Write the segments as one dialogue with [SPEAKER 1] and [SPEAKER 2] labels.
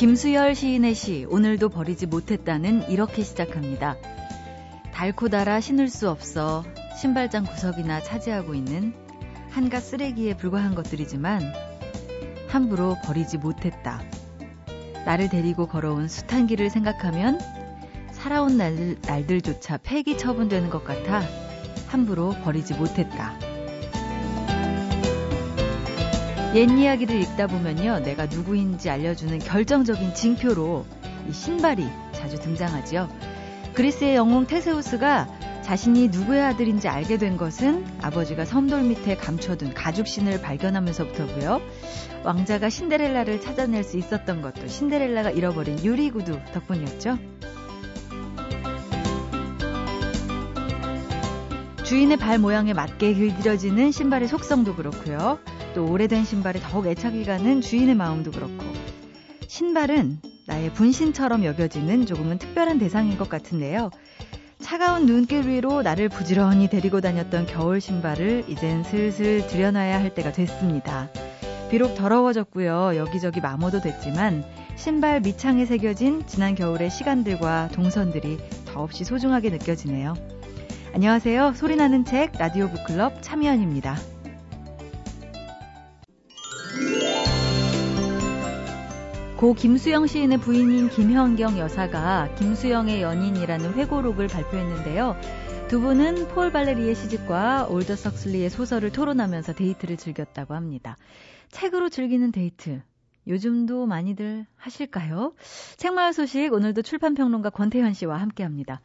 [SPEAKER 1] 김수열 시인의 시 오늘도 버리지 못했다는 이렇게 시작합니다. 달고 달아 신을 수 없어 신발장 구석이나 차지하고 있는 한가 쓰레기에 불과한 것들이지만 함부로 버리지 못했다. 나를 데리고 걸어온 숱한 길을 생각하면 살아온 날, 날들조차 폐기 처분되는 것 같아 함부로 버리지 못했다. 옛 이야기를 읽다 보면요, 내가 누구인지 알려주는 결정적인 징표로 이 신발이 자주 등장하지요. 그리스의 영웅 테세우스가 자신이 누구의 아들인지 알게 된 것은 아버지가 섬돌 밑에 감춰둔 가죽신을 발견하면서부터고요. 왕자가 신데렐라를 찾아낼 수 있었던 것도 신데렐라가 잃어버린 유리구두 덕분이었죠. 주인의 발 모양에 맞게 길들여지는 신발의 속성도 그렇고요. 또 오래된 신발에 더욱 애착이 가는 주인의 마음도 그렇고 신발은 나의 분신처럼 여겨지는 조금은 특별한 대상인 것 같은데요. 차가운 눈길 위로 나를 부지런히 데리고 다녔던 겨울 신발을 이젠 슬슬 들여놔야 할 때가 됐습니다. 비록 더러워졌고요. 여기저기 마모도 됐지만 신발 밑창에 새겨진 지난 겨울의 시간들과 동선들이 더없이 소중하게 느껴지네요. 안녕하세요. 소리나는 책 라디오 book club 참여연입니다. 고 김수영 시인의 부인인 김현경 여사가 김수영의 연인이라는 회고록을 발표했는데요. 두 분은 폴 발레리의 시집과 올더스 헉슬리의 소설을 토론하면서 데이트를 즐겼다고 합니다. 책으로 즐기는 데이트. 요즘도 많이들 하실까요? 책마을 소식 오늘도 출판평론가 권태현 씨와 함께 합니다.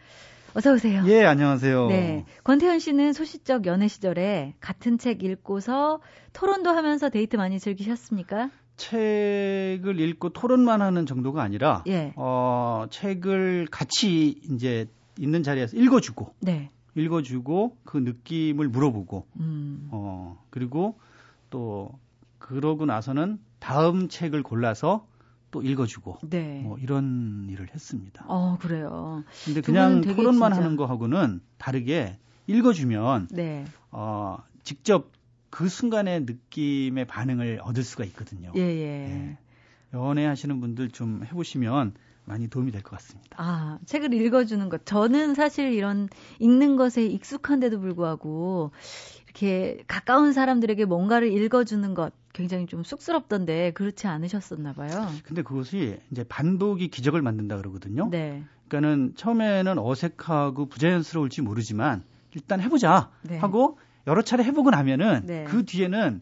[SPEAKER 1] 어서 오세요.
[SPEAKER 2] 예, 안녕하세요.
[SPEAKER 1] 네. 권태현 씨는 소시적 연애 시절에 같은 책 읽고서 토론도 하면서 데이트 많이 즐기셨습니까?
[SPEAKER 2] 책을 읽고 토론만 하는 정도가 아니라
[SPEAKER 1] 예.
[SPEAKER 2] 어, 책을 같이 이제 있는 자리에서 읽어주고
[SPEAKER 1] 네.
[SPEAKER 2] 읽어주고 그 느낌을 물어보고
[SPEAKER 1] 음.
[SPEAKER 2] 어, 그리고 또 그러고 나서는 다음 책을 골라서 또 읽어주고
[SPEAKER 1] 네.
[SPEAKER 2] 뭐 이런 일을 했습니다.
[SPEAKER 1] 어, 그래요.
[SPEAKER 2] 근데
[SPEAKER 1] 두
[SPEAKER 2] 그냥 토론만
[SPEAKER 1] 진짜-
[SPEAKER 2] 하는 거하고는 다르게 읽어주면
[SPEAKER 1] 네.
[SPEAKER 2] 어, 직접 그 순간의 느낌의 반응을 얻을 수가 있거든요.
[SPEAKER 1] 예, 예.
[SPEAKER 2] 예. 연애하시는 분들 좀 해보시면 많이 도움이 될 것 같습니다.
[SPEAKER 1] 아, 책을 읽어주는 것. 저는 사실 이런 읽는 것에 익숙한데도 불구하고 이렇게 가까운 사람들에게 뭔가를 읽어주는 것 굉장히 좀 쑥스럽던데 그렇지 않으셨었나 봐요.
[SPEAKER 2] 근데 그것이 이제 반복이 기적을 만든다 그러거든요.
[SPEAKER 1] 네.
[SPEAKER 2] 그러니까는 처음에는 어색하고 부자연스러울지 모르지만 일단 해보자
[SPEAKER 1] 네.
[SPEAKER 2] 하고 여러 차례 해보고 나면은
[SPEAKER 1] 네.
[SPEAKER 2] 그 뒤에는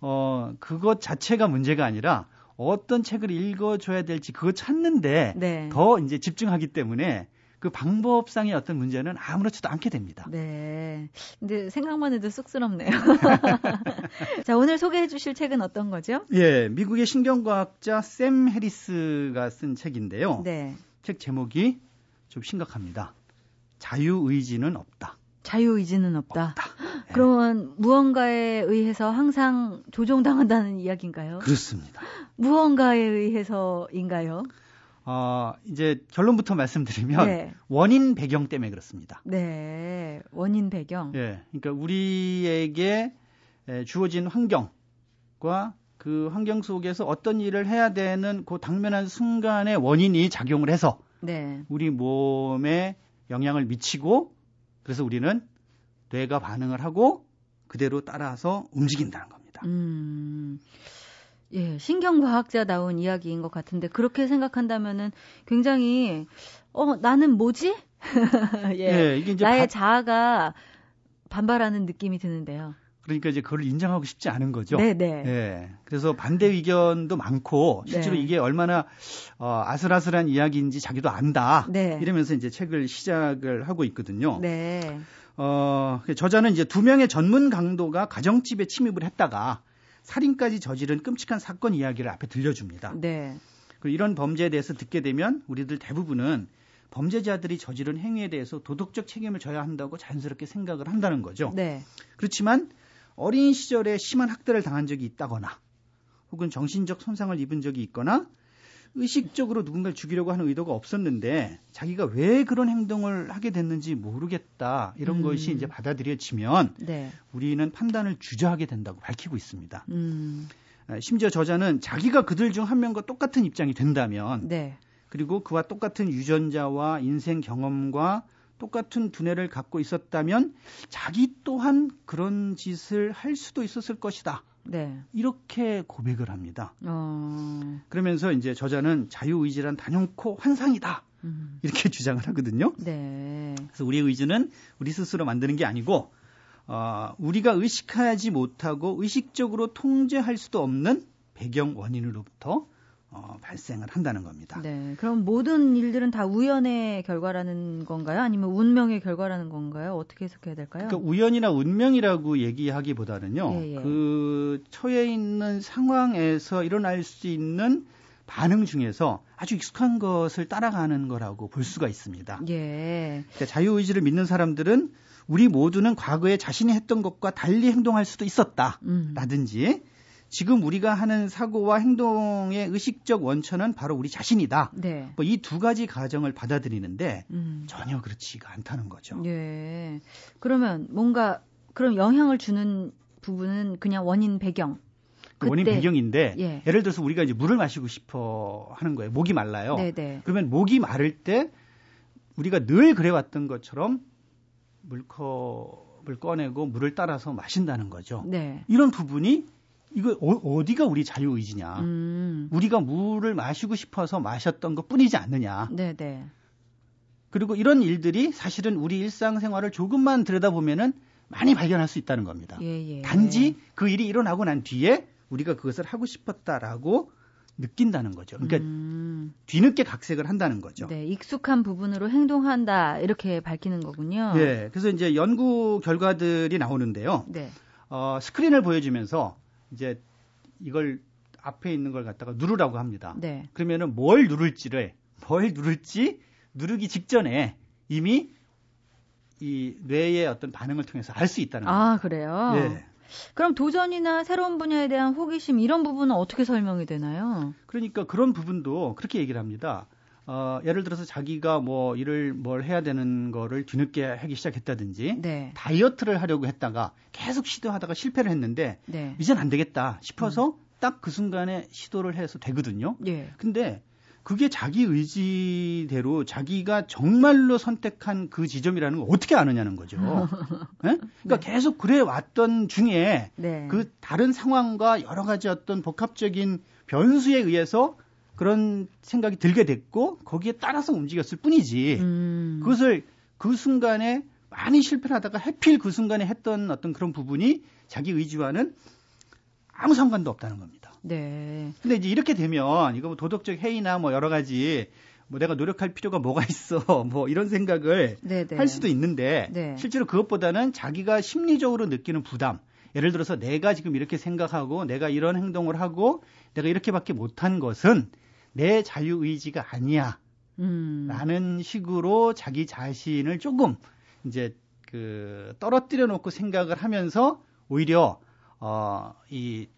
[SPEAKER 2] 어 그것 자체가 문제가 아니라 어떤 책을 읽어줘야 될지 그거 찾는데
[SPEAKER 1] 네.
[SPEAKER 2] 더 이제 집중하기 때문에 그 방법상의 어떤 문제는 아무렇지도 않게 됩니다.
[SPEAKER 1] 네. 근데 생각만 해도 쑥스럽네요. 자, 오늘 소개해 주실 책은 어떤 거죠?
[SPEAKER 2] 예, 미국의 신경과학자 샘 해리스가 쓴 책인데요.
[SPEAKER 1] 네.
[SPEAKER 2] 책 제목이 좀 심각합니다. 자유의지는 없다.
[SPEAKER 1] 자유의지는 없다.
[SPEAKER 2] 없다. 예,
[SPEAKER 1] 그러면 무언가에 의해서 항상 조종당한다는 이야기인가요?
[SPEAKER 2] 그렇습니다.
[SPEAKER 1] 무언가에 의해서인가요?
[SPEAKER 2] 어, 이제 결론부터 말씀드리면
[SPEAKER 1] 네.
[SPEAKER 2] 원인 배경 때문에 그렇습니다.
[SPEAKER 1] 네. 원인 배경.
[SPEAKER 2] 예, 그러니까 우리에게 에, 주어진 환경과 그 환경 속에서 어떤 일을 해야 되는 그 당면한 순간에 원인이 작용을 해서
[SPEAKER 1] 네.
[SPEAKER 2] 우리 몸에 영향을 미치고 그래서 우리는 뇌가 반응을 하고 그대로 따라서 움직인다는 겁니다.
[SPEAKER 1] 음. 예, 신경과학자다운 이야기인 것 같은데 그렇게 생각한다면은 굉장히 어 나는 뭐지? 예,
[SPEAKER 2] 예, 이게 이제
[SPEAKER 1] 나의
[SPEAKER 2] 바-
[SPEAKER 1] 자아가 반발하는 느낌이 드는데요.
[SPEAKER 2] 그러니까 이제 그걸 인정하고 싶지 않은 거죠.
[SPEAKER 1] 네, 네.
[SPEAKER 2] 예. 그래서 반대 의견도 많고 실제로
[SPEAKER 1] 네.
[SPEAKER 2] 이게 얼마나 어, 아슬아슬한 이야기인지 자기도 안다.
[SPEAKER 1] 네.
[SPEAKER 2] 이러면서 이제 책을 시작을 하고 있거든요.
[SPEAKER 1] 네.
[SPEAKER 2] 어, 저자는 이제 두 명의 전문 강도가 가정집에 침입을 했다가 살인까지 저지른 끔찍한 사건 이야기를 앞에 들려줍니다.
[SPEAKER 1] 네.
[SPEAKER 2] 그리고 이런 범죄에 대해서 듣게 되면 우리들 대부분은 범죄자들이 저지른 행위에 대해서 도덕적 책임을 져야 한다고 자연스럽게 생각을 한다는 거죠.
[SPEAKER 1] 네.
[SPEAKER 2] 그렇지만 어린 시절에 심한 학대를 당한 적이 있다거나 혹은 정신적 손상을 입은 적이 있거나 의식적으로 누군가를 죽이려고 하는 의도가 없었는데 자기가 왜 그런 행동을 하게 됐는지 모르겠다 이런
[SPEAKER 1] 음.
[SPEAKER 2] 것이 이제 받아들여지면
[SPEAKER 1] 네.
[SPEAKER 2] 우리는 판단을 주저하게 된다고 밝히고 있습니다.
[SPEAKER 1] 음.
[SPEAKER 2] 심지어 저자는 자기가 그들 중 한 명과 똑같은 입장이 된다면
[SPEAKER 1] 네.
[SPEAKER 2] 그리고 그와 똑같은 유전자와 인생 경험과 똑같은 두뇌를 갖고 있었다면 자기 또한 그런 짓을 할 수도 있었을 것이다.
[SPEAKER 1] 네.
[SPEAKER 2] 이렇게 고백을 합니다.
[SPEAKER 1] 어.
[SPEAKER 2] 그러면서 이제 저자는 자유의지란 단연코 환상이다.
[SPEAKER 1] 음.
[SPEAKER 2] 이렇게 주장을 하거든요.
[SPEAKER 1] 네.
[SPEAKER 2] 그래서 우리의 의지는 우리 스스로 만드는 게 아니고 어, 우리가 의식하지 못하고 의식적으로 통제할 수도 없는 배경 원인으로부터 어, 발생을 한다는 겁니다.
[SPEAKER 1] 네. 그럼 모든 일들은 다 우연의 결과라는 건가요? 아니면 운명의 결과라는 건가요? 어떻게 해석해야 될까요?
[SPEAKER 2] 그러니까 우연이나 운명이라고 얘기하기보다는요.
[SPEAKER 1] 예, 예.
[SPEAKER 2] 그 처해 있는 상황에서 일어날 수 있는 반응 중에서 아주 익숙한 것을 따라가는 거라고 볼 수가 있습니다.
[SPEAKER 1] 예.
[SPEAKER 2] 그러니까 자유의지를 믿는 사람들은 우리 모두는 과거에 자신이 했던 것과 달리 행동할 수도 있었다.
[SPEAKER 1] 음.
[SPEAKER 2] 라든지 지금 우리가 하는 사고와 행동의 의식적 원천은 바로 우리 자신이다.
[SPEAKER 1] 네.
[SPEAKER 2] 뭐 이 두 가지 가정을 받아들이는데
[SPEAKER 1] 음.
[SPEAKER 2] 전혀 그렇지가 않다는 거죠.
[SPEAKER 1] 예. 그러면 뭔가 그럼 영향을 주는 부분은 그냥 원인 배경.
[SPEAKER 2] 그 원인 배경인데
[SPEAKER 1] 예.
[SPEAKER 2] 예를 들어서 우리가 이제 물을 마시고 싶어 하는 거예요. 목이 말라요.
[SPEAKER 1] 네네.
[SPEAKER 2] 그러면 목이 마를 때 우리가 늘 그래왔던 것처럼 물컵을 꺼내고 물을 따라서 마신다는 거죠.
[SPEAKER 1] 네.
[SPEAKER 2] 이런 부분이 이거 어, 디가 우리 자유의지냐?
[SPEAKER 1] 음.
[SPEAKER 2] 우리가 물을 마시고 싶어서 마셨던 것 뿐이지 않느냐?
[SPEAKER 1] 네네.
[SPEAKER 2] 그리고 이런 일들이 사실은 우리 일상생활을 조금만 들여다보면은 많이 발견할 수 있다는 겁니다.
[SPEAKER 1] 예, 예.
[SPEAKER 2] 단지 그 일이 일어나고 난 뒤에 우리가 그것을 하고 싶었다라고 느낀다는 거죠. 그러니까
[SPEAKER 1] 음.
[SPEAKER 2] 뒤늦게 각색을 한다는 거죠.
[SPEAKER 1] 네, 익숙한 부분으로 행동한다 이렇게 밝히는 거군요.
[SPEAKER 2] 예, 그래서 이제 연구 결과들이 나오는데요.
[SPEAKER 1] 네.
[SPEAKER 2] 어, 스크린을 보여주면서 이제 이걸 앞에 있는 걸 갖다가 누르라고 합니다.
[SPEAKER 1] 네.
[SPEAKER 2] 그러면은 뭘 누를지를 뭘 누를지 누르기 직전에 이미 이 뇌의 어떤 반응을 통해서 알 수 있다는
[SPEAKER 1] 아, 그래요?
[SPEAKER 2] 거예요. 예.
[SPEAKER 1] 그럼 도전이나 새로운 분야에 대한 호기심 이런 부분은 어떻게 설명이 되나요?
[SPEAKER 2] 그러니까 그런 부분도 그렇게 얘기를 합니다. 어, 예를 들어서 자기가 뭐 일을 뭘 해야 되는 거를 뒤늦게 하기 시작했다든지
[SPEAKER 1] 네.
[SPEAKER 2] 다이어트를 하려고 했다가 계속 시도하다가 실패를 했는데
[SPEAKER 1] 네.
[SPEAKER 2] 이젠 안 되겠다 싶어서 딱그 순간에 시도를 해서 되거든요.
[SPEAKER 1] 예.
[SPEAKER 2] 근데 그게 자기 의지대로 자기가 정말로 선택한 그 지점이라는 걸 어떻게 아느냐는 거죠. 예? 그러니까 계속 그래 왔던 중에
[SPEAKER 1] 네.
[SPEAKER 2] 그 다른 상황과 여러 가지 어떤 복합적인 변수에 의해서 그런 생각이 들게 됐고 거기에 따라서 움직였을 뿐이지
[SPEAKER 1] 음.
[SPEAKER 2] 그것을 그 순간에 많이 실패를 하다가 해필 그 순간에 했던 어떤 그런 부분이 자기 의지와는 아무 상관도 없다는 겁니다.
[SPEAKER 1] 네.
[SPEAKER 2] 근데 이제 이렇게 되면 이거 뭐 도덕적 해이나 뭐 여러 가지 뭐 내가 노력할 필요가 뭐가 있어 뭐 이런 생각을
[SPEAKER 1] 네, 네.
[SPEAKER 2] 할 수도 있는데
[SPEAKER 1] 네.
[SPEAKER 2] 실제로 그것보다는 자기가 심리적으로 느끼는 부담 예를 들어서 내가 지금 이렇게 생각하고 내가 이런 행동을 하고 내가 이렇게밖에 못한 것은 내 자유 의지가 아니야
[SPEAKER 1] 음.
[SPEAKER 2] 라는 식으로 자기 자신을 조금 이제 그 떨어뜨려 놓고 생각을 하면서 오히려 어 이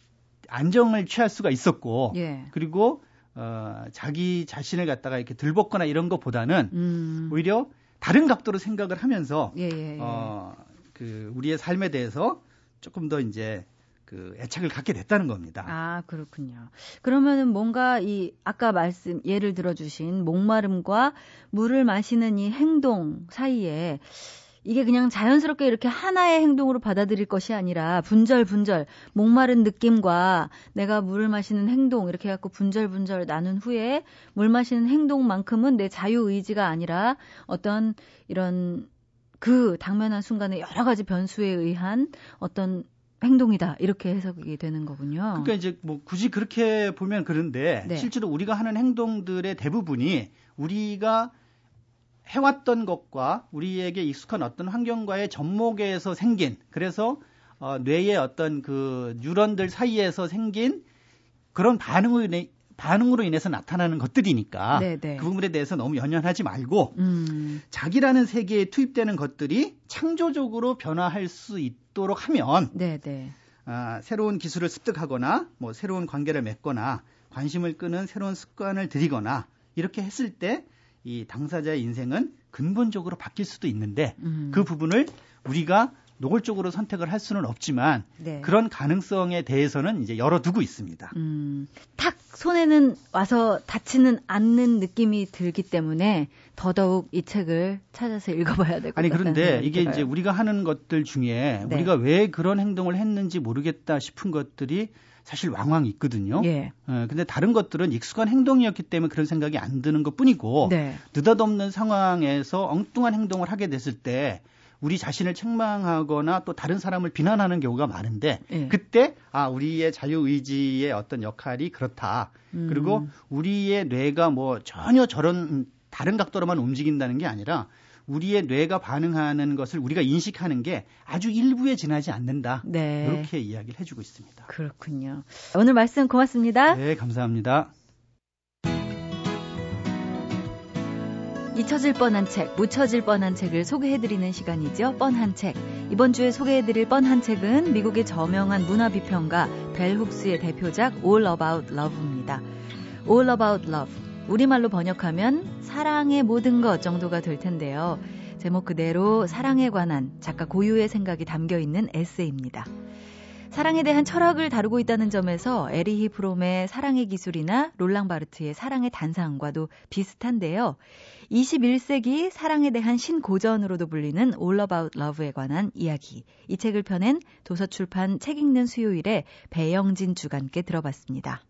[SPEAKER 2] 안정을 취할 수가 있었고
[SPEAKER 1] 예.
[SPEAKER 2] 그리고 어 자기 자신을 갖다가 이렇게 들벗거나 이런 것보다는
[SPEAKER 1] 음.
[SPEAKER 2] 오히려 다른 각도로 생각을 하면서
[SPEAKER 1] 예, 예, 예.
[SPEAKER 2] 어그 우리의 삶에 대해서 조금 더 이제 그 애착을 갖게 됐다는 겁니다.
[SPEAKER 1] 아, 그렇군요. 그러면은 뭔가 이 아까 말씀 예를 들어 주신 목마름과 물을 마시는 이 행동 사이에 이게 그냥 자연스럽게 이렇게 하나의 행동으로 받아들일 것이 아니라 분절 분절 목마른 느낌과 내가 물을 마시는 행동 이렇게 해갖고 분절 분절 나눈 후에 물 마시는 행동만큼은 내 자유 의지가 아니라 어떤 이런 그 당면한 순간에 여러 가지 변수에 의한 어떤 행동이다 이렇게 해석이 되는 거군요.
[SPEAKER 2] 그러니까 이제 뭐 굳이 그렇게 보면 그런데
[SPEAKER 1] 네.
[SPEAKER 2] 실제로 우리가 하는 행동들의 대부분이 우리가 해왔던 것과 우리에게 익숙한 어떤 환경과의 접목에서 생긴 그래서 어, 뇌의 어떤 그 뉴런들 사이에서 생긴 그런 반응으로 인해 반응으로 인해서 나타나는 것들이니까
[SPEAKER 1] 네네.
[SPEAKER 2] 그 부분에 대해서 너무 연연하지 말고
[SPEAKER 1] 음,
[SPEAKER 2] 자기라는 세계에 투입되는 것들이 창조적으로 변화할 수 있도록 하면
[SPEAKER 1] 네네.
[SPEAKER 2] 아, 새로운 기술을 습득하거나 뭐 새로운 관계를 맺거나 관심을 끄는 새로운 습관을 들이거나 이렇게 했을 때 이 당사자의 인생은 근본적으로 바뀔 수도 있는데
[SPEAKER 1] 음.
[SPEAKER 2] 그 부분을 우리가 노골적으로 선택을 할 수는 없지만
[SPEAKER 1] 네.
[SPEAKER 2] 그런 가능성에 대해서는 이제 열어두고 있습니다.
[SPEAKER 1] 음, 탁 손에는 와서 닿지는 않는 느낌이 들기 때문에 더더욱 이 책을 찾아서 읽어봐야 될것 같아요.
[SPEAKER 2] 아니 그런데 이게 이제 우리가 하는 것들 중에
[SPEAKER 1] 네.
[SPEAKER 2] 우리가 왜 그런 행동을 했는지 모르겠다 싶은 것들이 사실 왕왕 있거든요.
[SPEAKER 1] 예.
[SPEAKER 2] 어, 근데 다른 것들은 익숙한 행동이었기 때문에 그런 생각이 안 드는 것 뿐이고
[SPEAKER 1] 네.
[SPEAKER 2] 느닷없는 상황에서 엉뚱한 행동을 하게 됐을 때 우리 자신을 책망하거나 또 다른 사람을 비난하는 경우가 많은데
[SPEAKER 1] 예.
[SPEAKER 2] 그때 아 우리의 자유 의지의 어떤 역할이 그렇다.
[SPEAKER 1] 음.
[SPEAKER 2] 그리고 우리의 뇌가 뭐 전혀 저런 다른 각도로만 움직인다는 게 아니라 우리의 뇌가 반응하는 것을 우리가 인식하는 게 아주 일부에 지나지 않는다.
[SPEAKER 1] 네.
[SPEAKER 2] 이렇게 이야기를 해주고 있습니다.
[SPEAKER 1] 그렇군요. 오늘 말씀 고맙습니다.
[SPEAKER 2] 네, 감사합니다.
[SPEAKER 1] 잊혀질 뻔한 책, 묻혀질 뻔한 책을 소개해드리는 시간이죠. 뻔한 책. 이번 주에 소개해드릴 뻔한 책은 미국의 저명한 문화비평가 벨 훅스의 대표작 All About Love입니다. All About Love. 우리말로 번역하면 사랑의 모든 것 정도가 될 텐데요. 제목 그대로 사랑에 관한 작가 고유의 생각이 담겨 있는 에세이입니다. 사랑에 대한 철학을 다루고 있다는 점에서 에리히 프롬의 사랑의 기술이나 롤랑 바르트의 사랑의 단상과도 비슷한데요. 21세기 사랑에 대한 신고전으로도 불리는 All About Love에 관한 이야기. 이 책을 펴낸 도서출판 책 읽는 수요일에 배영진 주간께 들어봤습니다.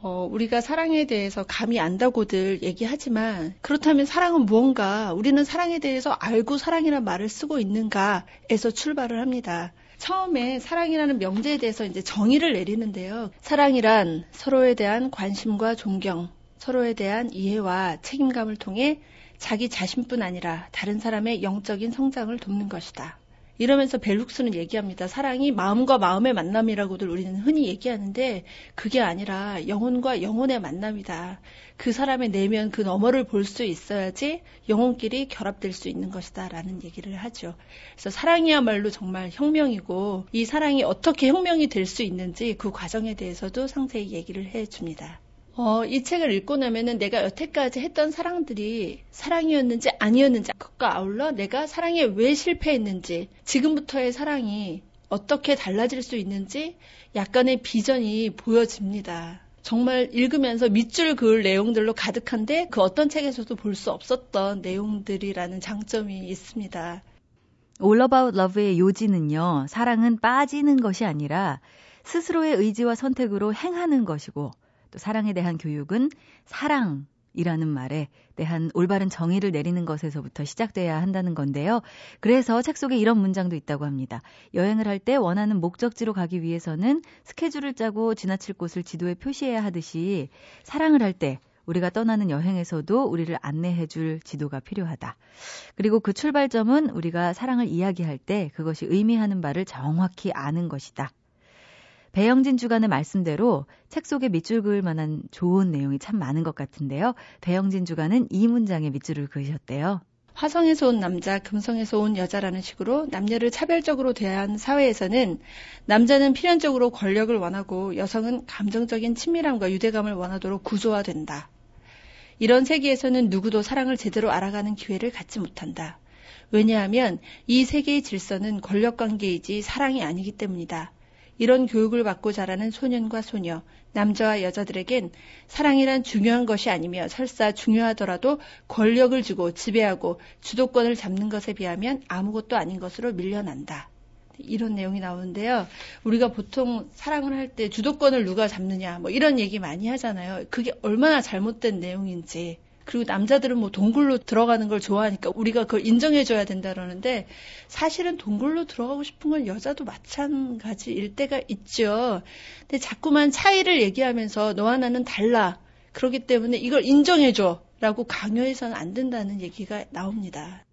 [SPEAKER 3] 어, 우리가 사랑에 대해서 감이 안다고들 얘기하지만 그렇다면 사랑은 무언가 우리는 사랑에 대해서 알고 사랑이라는 말을 쓰고 있는가에서 출발을 합니다. 처음에 사랑이라는 명제에 대해서 이제 정의를 내리는데요. 사랑이란 서로에 대한 관심과 존경, 서로에 대한 이해와 책임감을 통해 자기 자신뿐 아니라 다른 사람의 영적인 성장을 돕는 것이다. 이러면서 벨룩스는 얘기합니다. 사랑이 마음과 마음의 만남이라고들 우리는 흔히 얘기하는데 그게 아니라 영혼과 영혼의 만남이다. 그 사람의 내면 그 너머를 볼 수 있어야지 영혼끼리 결합될 수 있는 것이다. 라는 얘기를 하죠. 그래서 사랑이야말로 정말 혁명이고 이 사랑이 어떻게 혁명이 될 수 있는지 그 과정에 대해서도 상세히 얘기를 해 줍니다. 어, 이 책을 읽고 나면은 내가 여태까지 했던 사랑들이 사랑이었는지 아니었는지 그것과 아울러 내가 사랑에 왜 실패했는지 지금부터의 사랑이 어떻게 달라질 수 있는지 약간의 비전이 보여집니다. 정말 읽으면서 밑줄 그을 내용들로 가득한데 그 어떤 책에서도 볼 수 없었던 내용들이라는 장점이 있습니다.
[SPEAKER 1] All About Love의 요지는요, 사랑은 빠지는 것이 아니라 스스로의 의지와 선택으로 행하는 것이고, 또 사랑에 대한 교육은 사랑 이라는 말에 대한 올바른 정의를 내리는 것에서부터 시작돼야 한다는 건데요. 그래서 책 속에 이런 문장도 있다고 합니다. 여행을 할 때 원하는 목적지로 가기 위해서는 스케줄을 짜고 지나칠 곳을 지도에 표시해야 하듯이 사랑을 할 때 우리가 떠나는 여행에서도 우리를 안내해 줄 지도가 필요하다. 그리고 그 출발점은 우리가 사랑을 이야기할 때 그것이 의미하는 바를 정확히 아는 것이다. 배영진 주간의 말씀대로 책 속에 밑줄 그을 만한 좋은 내용이 참 많은 것 같은데요. 배영진 주간은 이 문장에 밑줄을 그으셨대요.
[SPEAKER 3] 화성에서 온 남자, 금성에서 온 여자라는 식으로 남녀를 차별적으로 대한 사회에서는 남자는 필연적으로 권력을 원하고 여성은 감정적인 친밀함과 유대감을 원하도록 구조화된다. 이런 세계에서는 누구도 사랑을 제대로 알아가는 기회를 갖지 못한다. 왜냐하면 이 세계의 질서는 권력 관계이지 사랑이 아니기 때문이다. 이런 교육을 받고 자라는 소년과 소녀, 남자와 여자들에겐 사랑이란 중요한 것이 아니며 설사 중요하더라도 권력을 주고 지배하고 주도권을 잡는 것에 비하면 아무것도 아닌 것으로 밀려난다. 이런 내용이 나오는데요. 우리가 보통 사랑을 할 때 주도권을 누가 잡느냐, 뭐 이런 얘기 많이 하잖아요. 그게 얼마나 잘못된 내용인지. 그리고 남자들은 뭐 동굴로 들어가는 걸 좋아하니까 우리가 그걸 인정해줘야 된다 그러는데 사실은 동굴로 들어가고 싶은 건 여자도 마찬가지일 때가 있죠. 근데 자꾸만 차이를 얘기하면서 너와 나는 달라. 그렇기 때문에 이걸 인정해줘. 라고 강요해서는 안 된다는 얘기가 나옵니다.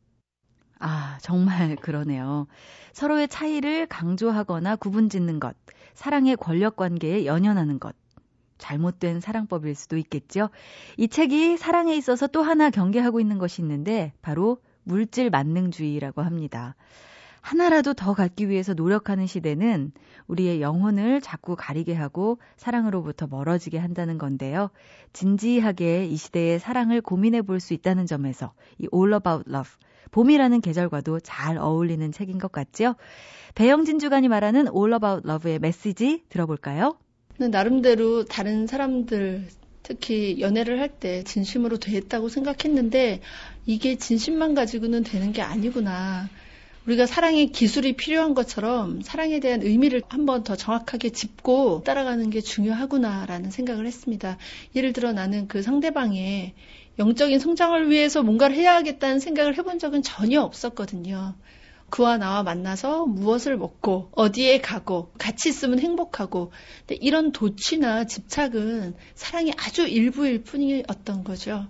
[SPEAKER 1] 아, 정말 그러네요. 서로의 차이를 강조하거나 구분 짓는 것, 사랑의 권력 관계에 연연하는 것. 잘못된 사랑법일 수도 있겠죠. 이 책이 사랑에 있어서 또 하나 경계하고 있는 것이 있는데 바로 물질 만능주의라고 합니다. 하나라도 더 갖기 위해서 노력하는 시대는 우리의 영혼을 자꾸 가리게 하고 사랑으로부터 멀어지게 한다는 건데요. 진지하게 이 시대의 사랑을 고민해 볼 수 있다는 점에서 이 All About Love 봄이라는 계절과도 잘 어울리는 책인 것 같죠? 배영진 주간이 말하는 All About Love의 메시지 들어볼까요?
[SPEAKER 3] 나름대로 다른 사람들 특히 연애를 할 때 진심으로 됐다고 생각했는데 이게 진심만 가지고는 되는 게 아니구나. 우리가 사랑의 기술이 필요한 것처럼 사랑에 대한 의미를 한번 더 정확하게 짚고 따라가는 게 중요하구나라는 생각을 했습니다. 예를 들어 나는 그 상대방의 영적인 성장을 위해서 뭔가를 해야겠다는 생각을 해본 적은 전혀 없었거든요. 그와 나와 만나서 무엇을 먹고 어디에 가고 같이 있으면 행복하고 근데 이런 도취나 집착은 사랑의 아주 일부일 뿐이었던 거죠.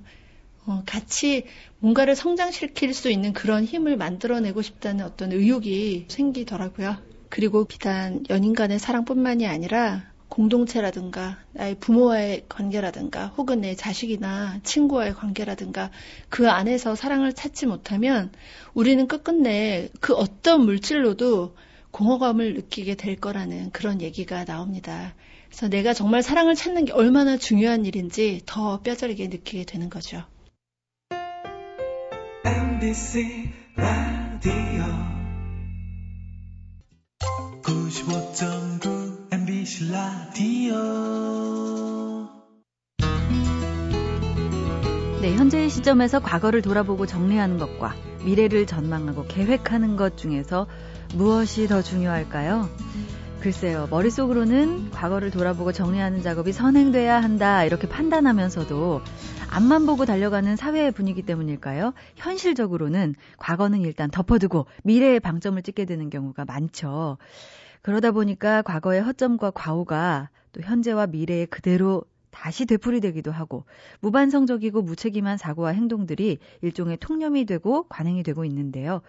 [SPEAKER 3] 어, 같이 뭔가를 성장시킬 수 있는 그런 힘을 만들어내고 싶다는 어떤 의욕이 생기더라고요. 그리고 비단 연인 간의 사랑뿐만이 아니라 공동체라든가 나의 부모와의 관계라든가 혹은 내 자식이나 친구와의 관계라든가 그 안에서 사랑을 찾지 못하면 우리는 끝끝내 그 어떤 물질로도 공허감을 느끼게 될 거라는 그런 얘기가 나옵니다. 그래서 내가 정말 사랑을 찾는 게 얼마나 중요한 일인지 더 뼈저리게 느끼게 되는 거죠. MBC 라디오 95.9 MBC 라디오 네, 현재의 시점에서 과거를 돌아보고 정리하는 것과 미래를 전망하고 계획하는 것 중에서 무엇이 더 중요할까요? 글쎄요, 머릿속으로는 과거를 돌아보고 정리하는 작업이 선행돼야 한다, 이렇게 판단하면서도 앞만 보고 달려가는 사회의 분위기 때문일까요? 현실적으로는 과거는 일단 덮어두고 미래에 방점을 찍게 되는 경우가 많죠. 그러다 보니까 과거의 허점과 과오가 또 현재와 미래에 그대로 다시 되풀이되기도 하고 무반성적이고 무책임한 사고와 행동들이 일종의 통념이 되고 관행이 되고 있는데요.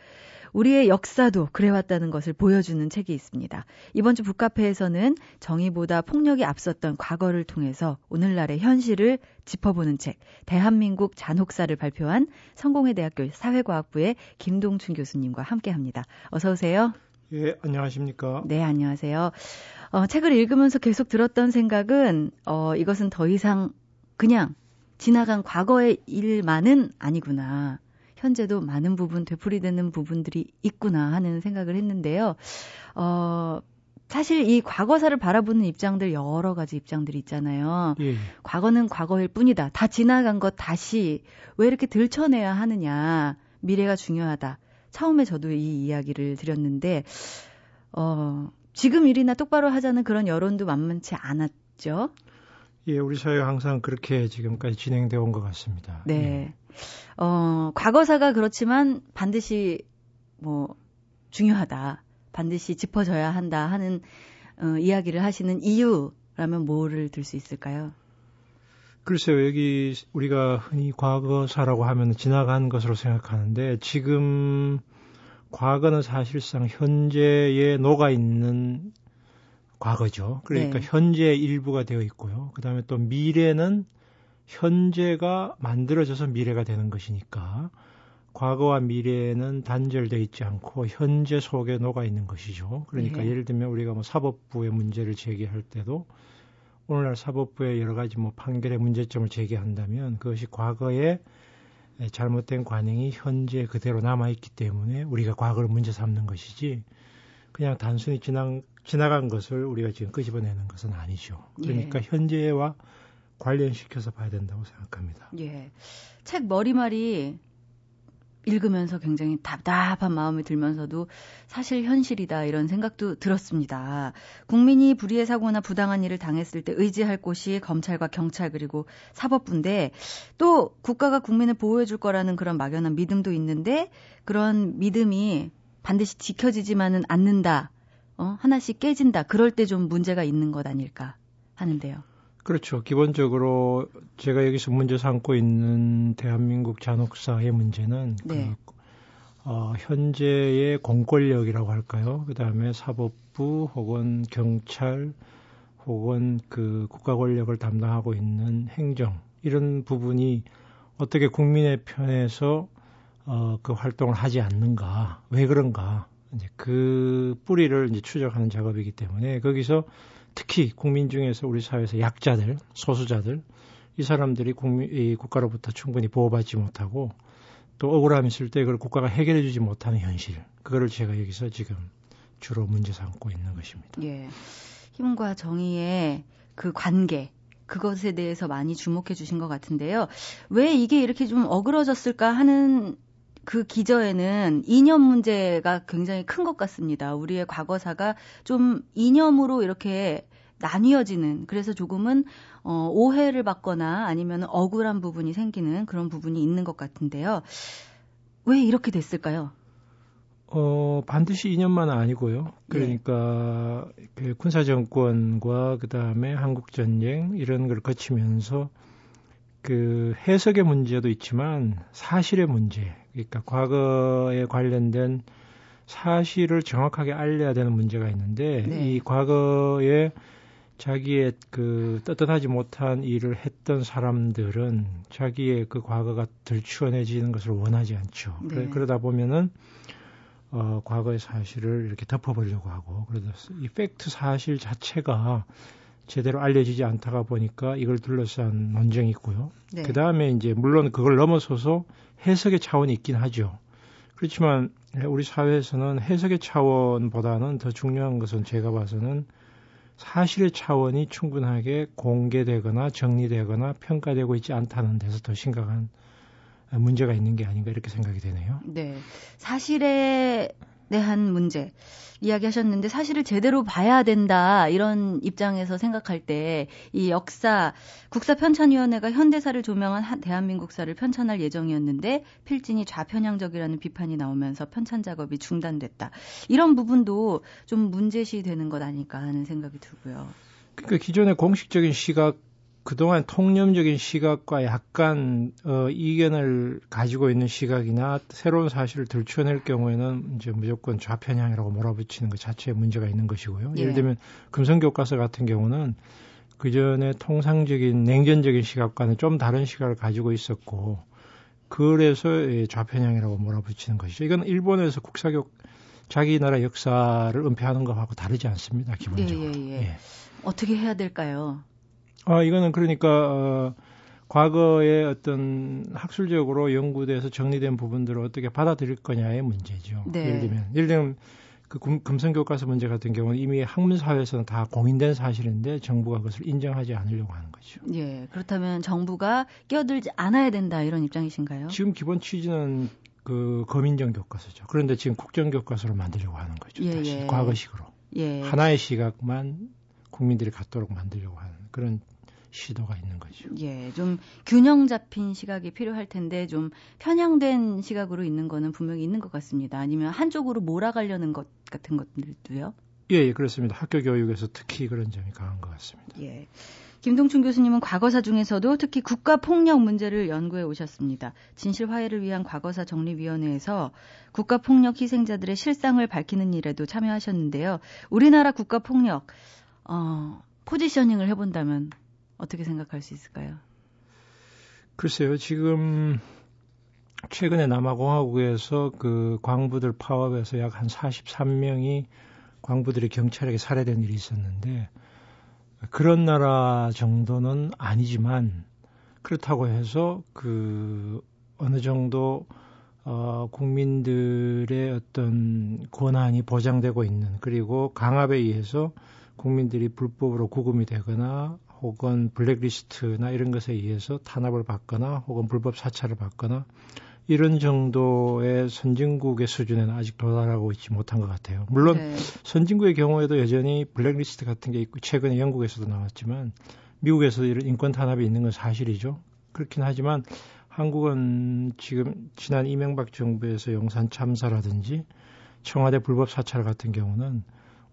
[SPEAKER 3] 우리의 역사도 그래왔다는 것을 보여주는 책이 있습니다. 이번 주 북카페에서는 정의보다 폭력이 앞섰던 과거를 통해서 오늘날의 현실을 짚어보는 책, 대한민국 잔혹사를 발표한 성공회 대학교 사회과학부의 김동춘 교수님과 함께 합니다. 어서 오세요.
[SPEAKER 4] 예, 안녕하십니까.
[SPEAKER 1] 네, 안녕하세요. 어, 책을 읽으면서 계속 들었던 생각은, 어, 이것은 더 이상 그냥 지나간 과거의 일만은 아니구나. 현재도 많은 부분 되풀이되는 부분들이 있구나 하는 생각을 했는데요. 어, 사실 이 과거사를 바라보는 입장들 여러 가지 입장들이 있잖아요. 예. 과거는 과거일 뿐이다. 다 지나간 것 다시 왜 이렇게 들춰내야 하느냐. 미래가 중요하다. 처음에 저도 이 이야기를 드렸는데 어, 지금 일이나 똑바로 하자는 그런 여론도 만만치 않았죠.
[SPEAKER 4] 예, 우리 사회가 항상 그렇게 지금까지 진행되어 온 것 같습니다.
[SPEAKER 1] 네. 예. 어, 과거사가 그렇지만 반드시 뭐 중요하다. 반드시 짚어져야 한다 하는 어, 이야기를 하시는 이유라면 뭐를 들 수 있을까요?
[SPEAKER 4] 글쎄요, 여기 우리가 흔히 과거사라고 하면 지나간 것으로 생각하는데 지금 과거는 사실상 현재에 녹아 있는 과거죠. 그러니까 네. 현재의 일부가 되어 있고요. 그 다음에 또 미래는 현재가 만들어져서 미래가 되는 것이니까 과거와 미래는 단절되어 있지 않고 현재 속에 녹아 있는 것이죠. 그러니까 네. 예를 들면 우리가 뭐 사법부의 문제를 제기할 때도 오늘날 사법부의 여러 가지 뭐 판결의 문제점을 제기한다면 그것이 과거에 잘못된 관행이 현재 그대로 남아 있기 때문에 우리가 과거를 문제 삼는 것이지 그냥 단순히 지난 지나간 것을 우리가 지금 끄집어내는 것은 아니죠. 그러니까 예. 현재와 관련시켜서 봐야 된다고 생각합니다.
[SPEAKER 1] 예. 책 머리말이 읽으면서 굉장히 답답한 마음이 들면서도 사실 현실이다 이런 생각도 들었습니다. 국민이 불의의 사고나 부당한 일을 당했을 때 의지할 곳이 검찰과 경찰 그리고 사법부인데 또 국가가 국민을 보호해 줄 거라는 그런 막연한 믿음도 있는데 그런 믿음이 반드시 지켜지지만은 않는다. 어? 하나씩 깨진다. 그럴 때 좀 문제가 있는 것 아닐까 하는데요.
[SPEAKER 4] 그렇죠. 기본적으로 제가 여기서 문제 삼고 있는 대한민국 잔혹사의 문제는 네. 그, 어, 현재의 공권력이라고 할까요? 그 다음에 사법부 혹은 경찰 혹은 그 국가 권력을 담당하고 있는 행정 이런 부분이 어떻게 국민의 편에서 어, 그 활동을 하지 않는가? 왜 그런가? 이제 그 뿌리를 이제 추적하는 작업이기 때문에 거기서 특히 국민 중에서 우리 사회에서 약자들, 소수자들, 이 사람들이 국민, 이 국가로부터 충분히 보호받지 못하고 또 억울함이 있을 때 그걸 국가가 해결해 주지 못하는 현실. 그거를 제가 여기서 지금 주로 문제 삼고 있는 것입니다.
[SPEAKER 1] 예. 힘과 정의의 그 관계, 그것에 대해서 많이 주목해 주신 것 같은데요. 왜 이게 이렇게 좀 어그러졌을까 하는 그 기저에는 이념 문제가 굉장히 큰 것 같습니다. 우리의 과거사가 좀 이념으로 이렇게 나뉘어지는 그래서 조금은 어, 오해를 받거나 아니면 억울한 부분이 생기는 그런 부분이 있는 것 같은데요. 왜 이렇게 됐을까요?
[SPEAKER 4] 어, 반드시 2년만은 아니고요. 그러니까 네. 그 군사 정권과 그다음에 한국 전쟁 이런 걸 거치면서 그 해석의 문제도 있지만 사실의 문제, 그러니까 과거에 관련된 사실을 정확하게 알려야 되는 문제가 있는데 네. 이 과거에 자기의 그 떳떳하지 못한 일을 했던 사람들은 자기의 그 과거가 들추어내지는 것을 원하지 않죠. 네. 그러다 보면은 어, 과거의 사실을 이렇게 덮어보려고 하고 그래서 이 팩트 사실 자체가 제대로 알려지지 않다가 보니까 이걸 둘러싼 논쟁이 있고요. 네. 그 다음에 이제 물론 그걸 넘어서서 해석의 차원이 있긴 하죠. 그렇지만 우리 사회에서는 해석의 차원보다는 더 중요한 것은 제가 봐서는 사실의 차원이 충분하게 공개되거나 정리되거나 평가되고 있지 않다는 데서 더 심각한 문제가 있는 게 아닌가 이렇게 생각이 되네요.
[SPEAKER 1] 네. 사실에 대한 문제 이야기하셨는데 사실을 제대로 봐야 된다 이런 입장에서 생각할 때 이 역사 국사 편찬위원회가 현대사를 조명한 대한민국사를 편찬할 예정이었는데 필진이 좌편향적이라는 비판이 나오면서 편찬 작업이 중단됐다 이런 부분도 좀 문제시 되는 것 아닐까 하는 생각이 들고요.
[SPEAKER 4] 그러니까 기존의 공식적인 시각 그동안 통념적인 시각과 약간 어, 이견을 가지고 있는 시각이나 새로운 사실을 들춰낼 경우에는 이제 무조건 좌편향이라고 몰아붙이는 것 자체에 문제가 있는 것이고요. 예. 예를 들면 금성교과서 같은 경우는 그 전에 통상적인 냉전적인 시각과는 좀 다른 시각을 가지고 있었고 그래서 좌편향이라고 몰아붙이는 것이죠. 이건 일본에서 국사교 자기 나라 역사를 은폐하는 것하고 다르지 않습니다. 기본적으로. 예, 예, 예.
[SPEAKER 1] 예. 어떻게 해야 될까요?
[SPEAKER 4] 아, 이거는 그러니까, 어, 과거에 어떤 학술적으로 연구돼서 정리된 부분들을 어떻게 받아들일 거냐의 문제죠. 네. 예를 들면, 예를 들면, 그 금성 교과서 문제 같은 경우는 이미 학문 사회에서는 다 공인된 사실인데 정부가 그것을 인정하지 않으려고 하는 거죠.
[SPEAKER 1] 예. 그렇다면 정부가 끼어들지 않아야 된다 이런 입장이신가요?
[SPEAKER 4] 지금 기본 취지는 그 거민정 교과서죠. 그런데 지금 국정 교과서로 만들려고 하는 거죠. 예, 다시 예. 과거식으로. 예. 하나의 시각만 국민들이 갖도록 만들려고 하는 그런 시도가 있는 거죠.
[SPEAKER 1] 예, 좀 균형 잡힌 시각이 필요할 텐데 좀 편향된 시각으로 있는 거는 분명히 있는 것 같습니다. 아니면 한쪽으로 몰아가려는 것 같은 것들도요?
[SPEAKER 4] 예, 예, 그렇습니다. 학교 교육에서 특히 그런 점이 강한 것 같습니다.
[SPEAKER 1] 예. 김동춘 교수님은 과거사 중에서도 특히 국가 폭력 문제를 연구해 오셨습니다. 진실 화해를 위한 과거사 정리위원회에서 국가 폭력 희생자들의 실상을 밝히는 일에도 참여하셨는데요. 우리나라 국가 폭력 어, 포지셔닝을 해본다면 어떻게 생각할 수 있을까요?
[SPEAKER 4] 글쎄요, 지금 최근에 남아공화국에서 그 광부들 파업에서 약 한 43명이 광부들이 경찰에게 살해된 일이 있었는데 그런 나라 정도는 아니지만 그렇다고 해서 그 어느 정도 어 국민들의 어떤 권한이 보장되고 있는 그리고 강압에 의해서 국민들이 불법으로 구금이 되거나 혹은 블랙리스트나 이런 것에 의해서 탄압을 받거나 혹은 불법 사찰을 받거나 이런 정도의 선진국의 수준에는 아직 도달하고 있지 못한 것 같아요. 물론 네. 선진국의 경우에도 여전히 블랙리스트 같은 게 있고 최근에 영국에서도 나왔지만 미국에서도 이런 인권 탄압이 있는 건 사실이죠. 그렇긴 하지만 한국은 지금 지난 이명박 정부에서 용산 참사라든지 청와대 불법 사찰 같은 경우는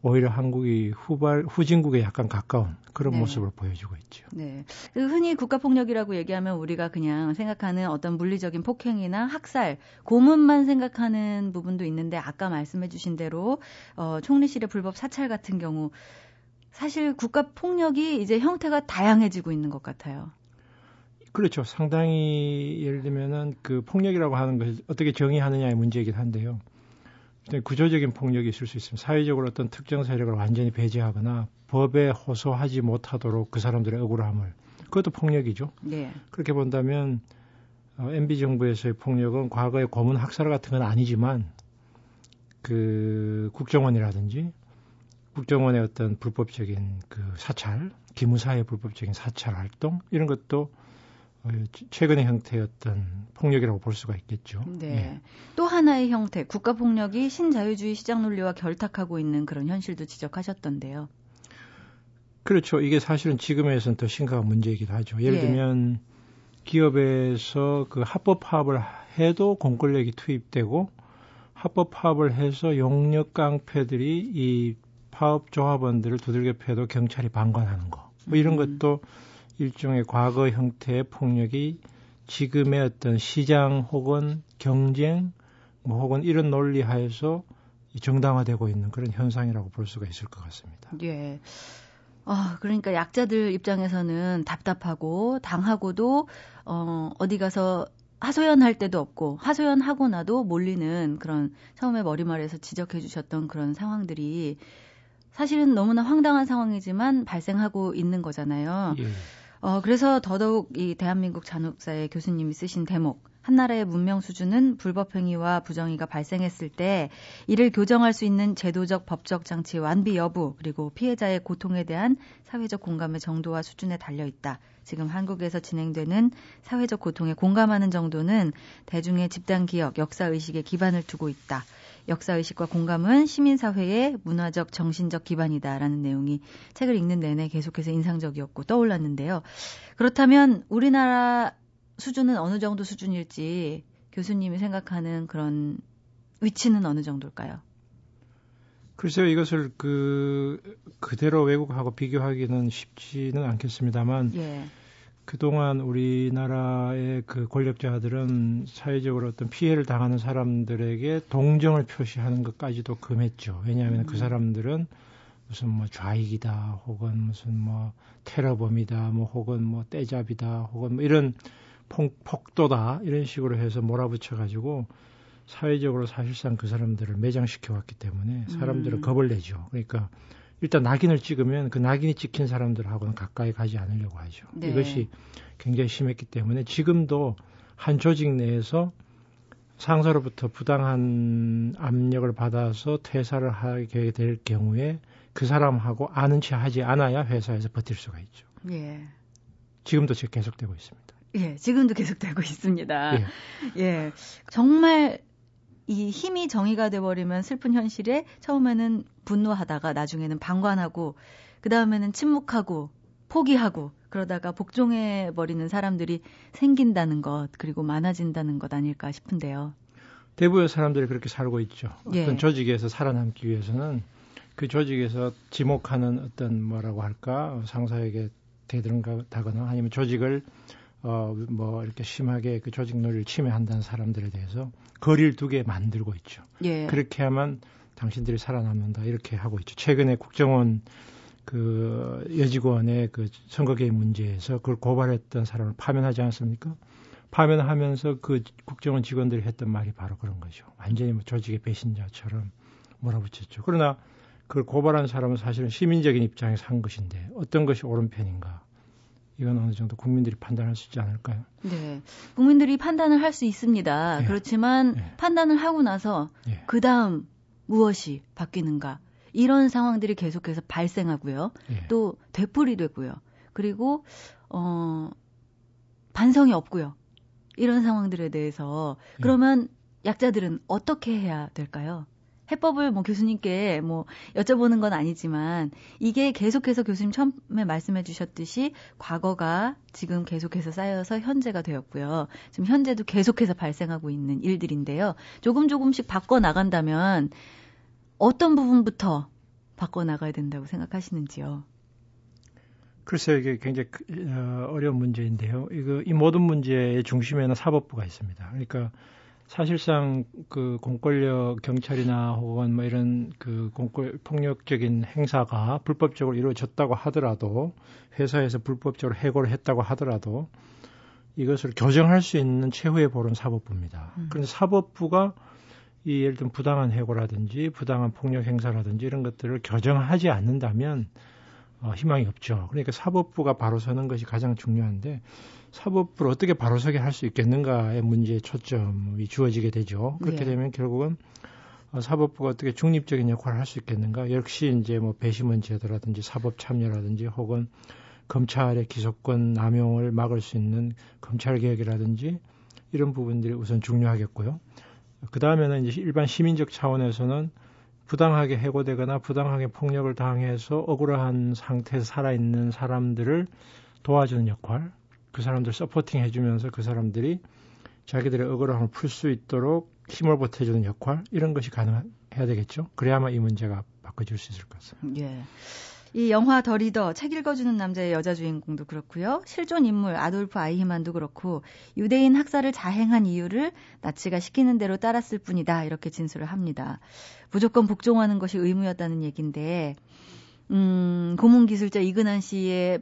[SPEAKER 4] 오히려 한국이 후발 후진국에 약간 가까운 그런 네. 모습을 보여주고 있죠.
[SPEAKER 1] 네. 그 흔히 국가 폭력이라고 얘기하면 우리가 그냥 생각하는 어떤 물리적인 폭행이나 학살, 고문만 생각하는 부분도 있는데 아까 말씀해 주신 대로 어, 총리실의 불법 사찰 같은 경우 사실 국가 폭력이 이제 형태가 다양해지고 있는 것 같아요.
[SPEAKER 4] 그렇죠. 상당히 예를 들면은 그 폭력이라고 하는 것을 어떻게 정의하느냐의 문제이긴 한데요. 구조적인 폭력이 있을 수 있습니다. 사회적으로 어떤 특정 세력을 완전히 배제하거나 법에 호소하지 못하도록 그 사람들의 억울함을 그것도 폭력이죠. 네. 그렇게 본다면 어, MB 정부에서의 폭력은 과거의 고문 학살 같은 건 아니지만 그 국정원이라든지 국정원의 어떤 불법적인 그 사찰, 기무사의 불법적인 사찰 활동 이런 것도 어, 최근의 형태였던 폭력이라고 볼 수가 있겠죠.
[SPEAKER 1] 네.
[SPEAKER 4] 예.
[SPEAKER 1] 또 하나의 형태, 국가 폭력이 신자유주의 시장 논리와 결탁하고 있는 그런 현실도 지적하셨던데요.
[SPEAKER 4] 그렇죠. 이게 사실은 지금에선 더 심각한 문제이기도 하죠. 예를
[SPEAKER 1] 예.
[SPEAKER 4] 들면 기업에서 그 합법 파업을 해도 공권력이 투입되고 합법 파업을 해서 용역 깡패들이 이 파업 조합원들을 두들겨 패도 경찰이 방관하는 거. 뭐 이런
[SPEAKER 1] 음.
[SPEAKER 4] 것도 일종의 과거 형태의 폭력이 지금의 어떤 시장 혹은 경쟁 뭐 혹은 이런 논리 하에서 이 정당화되고 있는 그런 현상이라고 볼 수가 있을 것 같습니다.
[SPEAKER 1] 예. 아, 그러니까 약자들 입장에서는 답답하고 당하고도 어, 어디 가서 하소연할 데도 없고 하소연하고 나도 몰리는 그런 처음에 머리말에서 지적해 주셨던 그런 상황들이 사실은 너무나 황당한 상황이지만 발생하고 있는 거잖아요.
[SPEAKER 4] 예.
[SPEAKER 1] 어, 그래서 더더욱 이 대한민국 잔혹사의 교수님이 쓰신 대목, 한나라의 문명 수준은 불법행위와 부정의가 발생했을 때 이를 교정할 수 있는 제도적 법적 장치 완비 여부 그리고 피해자의 고통에 대한 사회적 공감의 정도와 수준에 달려 있다. 지금 한국에서 진행되는 사회적 고통에 공감하는 정도는 대중의 집단 기억, 역사 의식에 기반을 두고 있다. 역사 의식과 공감은 시민 사회의 문화적 정신적 기반이다라는 내용이 책을 읽는 내내 계속해서 인상적이었고 떠올랐는데요. 그렇다면 우리나라 수준은 어느 정도 수준일지 교수님이 생각하는 그런 위치는 어느 정도일까요?
[SPEAKER 4] 글쎄요, 이것을 그, 그대로 외국하고 비교하기는 쉽지는 않겠습니다만,
[SPEAKER 1] 예.
[SPEAKER 4] 그동안 우리나라의 그 권력자들은 사회적으로 어떤 피해를 당하는 사람들에게 동정을 표시하는 것까지도 금했죠. 왜냐하면
[SPEAKER 1] 음.
[SPEAKER 4] 그 사람들은 무슨 뭐 좌익이다, 혹은 무슨 뭐 테러범이다, 뭐 혹은 뭐 떼잡이다, 혹은 뭐 이런 폭, 폭도다, 이런 식으로 해서 몰아붙여 가지고 사회적으로 사실상 그 사람들을 매장시켜 왔기 때문에 사람들은
[SPEAKER 1] 음.
[SPEAKER 4] 겁을 내죠. 그러니까 일단 낙인을 찍으면 그 낙인이 찍힌 사람들하고는 가까이 가지 않으려고 하죠.
[SPEAKER 1] 네.
[SPEAKER 4] 이것이 굉장히 심했기 때문에 지금도 한 조직 내에서 상사로부터 부당한 압력을 받아서 퇴사를 하게 될 경우에 그 사람하고 아는 체 하지 않아야 회사에서 버틸 수가 있죠.
[SPEAKER 1] 예.
[SPEAKER 4] 지금도 지금 계속되고 있습니다.
[SPEAKER 1] 예, 지금도 계속되고 있습니다.
[SPEAKER 4] 예.
[SPEAKER 1] 예. 정말 이 힘이 정의가 돼버리면 슬픈 현실에 처음에는 분노하다가 나중에는 방관하고 그 다음에는 침묵하고 포기하고 그러다가 복종해 버리는 사람들이 생긴다는 것 그리고 많아진다는 것 아닐까 싶은데요.
[SPEAKER 4] 대부분의 사람들이 그렇게 살고 있죠.
[SPEAKER 1] 예.
[SPEAKER 4] 어떤 조직에서 살아남기 위해서는 그 조직에서 지목하는 어떤 뭐라고 할까 상사에게 대들다거나 아니면 조직을 어 뭐 이렇게 심하게 그 조직 논리를 침해한다는 사람들에 대해서 거리를 두게 만들고 있죠.
[SPEAKER 1] 예.
[SPEAKER 4] 그렇게 하면 당신들이 살아남는다 이렇게 하고 있죠. 최근에 국정원 그 여직원의 그 선거 개입 문제에서 그걸 고발했던 사람을 파면하지 않습니까? 파면하면서 그 국정원 직원들이 했던 말이 바로 그런 거죠. 완전히 뭐 조직의 배신자처럼 몰아붙였죠. 그러나 그걸 고발한 사람은 사실은 시민적인 입장에서 한 것인데 어떤 것이 옳은 편인가? 이건 어느 정도 국민들이 판단할 수 있지 않을까요?
[SPEAKER 1] 네. 국민들이 판단을 할 수 있습니다.
[SPEAKER 4] 예.
[SPEAKER 1] 그렇지만
[SPEAKER 4] 예.
[SPEAKER 1] 판단을 하고 나서
[SPEAKER 4] 예.
[SPEAKER 1] 그 다음 무엇이 바뀌는가? 이런 상황들이 계속해서 발생하고요.
[SPEAKER 4] 예.
[SPEAKER 1] 또 되풀이 되고요. 그리고 어 반성이 없고요. 이런 상황들에 대해서
[SPEAKER 4] 예.
[SPEAKER 1] 그러면 약자들은 어떻게 해야 될까요? 해법을 뭐 교수님께 뭐 여쭤보는 건 아니지만 이게 계속해서 교수님 처음에 말씀해 주셨듯이 과거가 지금 계속해서 쌓여서 현재가 되었고요. 지금 현재도 계속해서 발생하고 있는 일들인데요. 조금 조금씩 바꿔 나간다면 어떤 부분부터 바꿔 나가야 된다고 생각하시는지요?
[SPEAKER 4] 글쎄요, 이게 굉장히 크- 어, 어려운 문제인데요. 이거 이 모든 문제의 중심에는 사법부가 있습니다. 그러니까 사실상 그 공권력 경찰이나 혹은 뭐 이런 그 공권 폭력적인 행사가 불법적으로 이루어졌다고 하더라도 회사에서 불법적으로 해고를 했다고 하더라도 이것을 교정할 수 있는 최후의 볼은 사법부입니다.
[SPEAKER 1] 음.
[SPEAKER 4] 그런데 사법부가 이 예를 들면 부당한 해고라든지 부당한 폭력 행사라든지 이런 것들을 교정하지 않는다면 어, 희망이 없죠. 그러니까 사법부가 바로 서는 것이 가장 중요한데 사법부를 어떻게 바로 서게 할 수 있겠는가의 문제에 초점이 주어지게 되죠. 그렇게 네. 되면 결국은 어, 사법부가 어떻게 중립적인 역할을 할 수 있겠는가? 역시 이제 뭐 배심원 제도라든지 사법 참여라든지 혹은 검찰의 기소권 남용을 막을 수 있는 검찰 개혁이라든지 이런 부분들이 우선 중요하겠고요. 그 다음에는 이제 일반 시민적 차원에서는 부당하게 해고되거나 부당하게 폭력을 당해서 억울한 상태에서 살아있는 사람들을 도와주는 역할, 그 사람들 supporting 해주면서 그 사람들이 자기들의 억울함을 풀 수 있도록 힘을 보태주는 역할, 이런 것이 가능해야 되겠죠. 그래야만 이 문제가 바꿔줄 수 있을 것 같습니다.
[SPEAKER 1] 예. 이 영화 The Reader 책 읽어주는 남자의 여자 주인공도 그렇고요. 실존 인물 아돌프 아이히만도 그렇고 유대인 학살을 자행한 이유를 나치가 시키는 대로 따랐을 뿐이다 이렇게 진술을 합니다. 무조건 복종하는 것이 의무였다는 얘기인데 음, 고문 기술자 이근한 씨의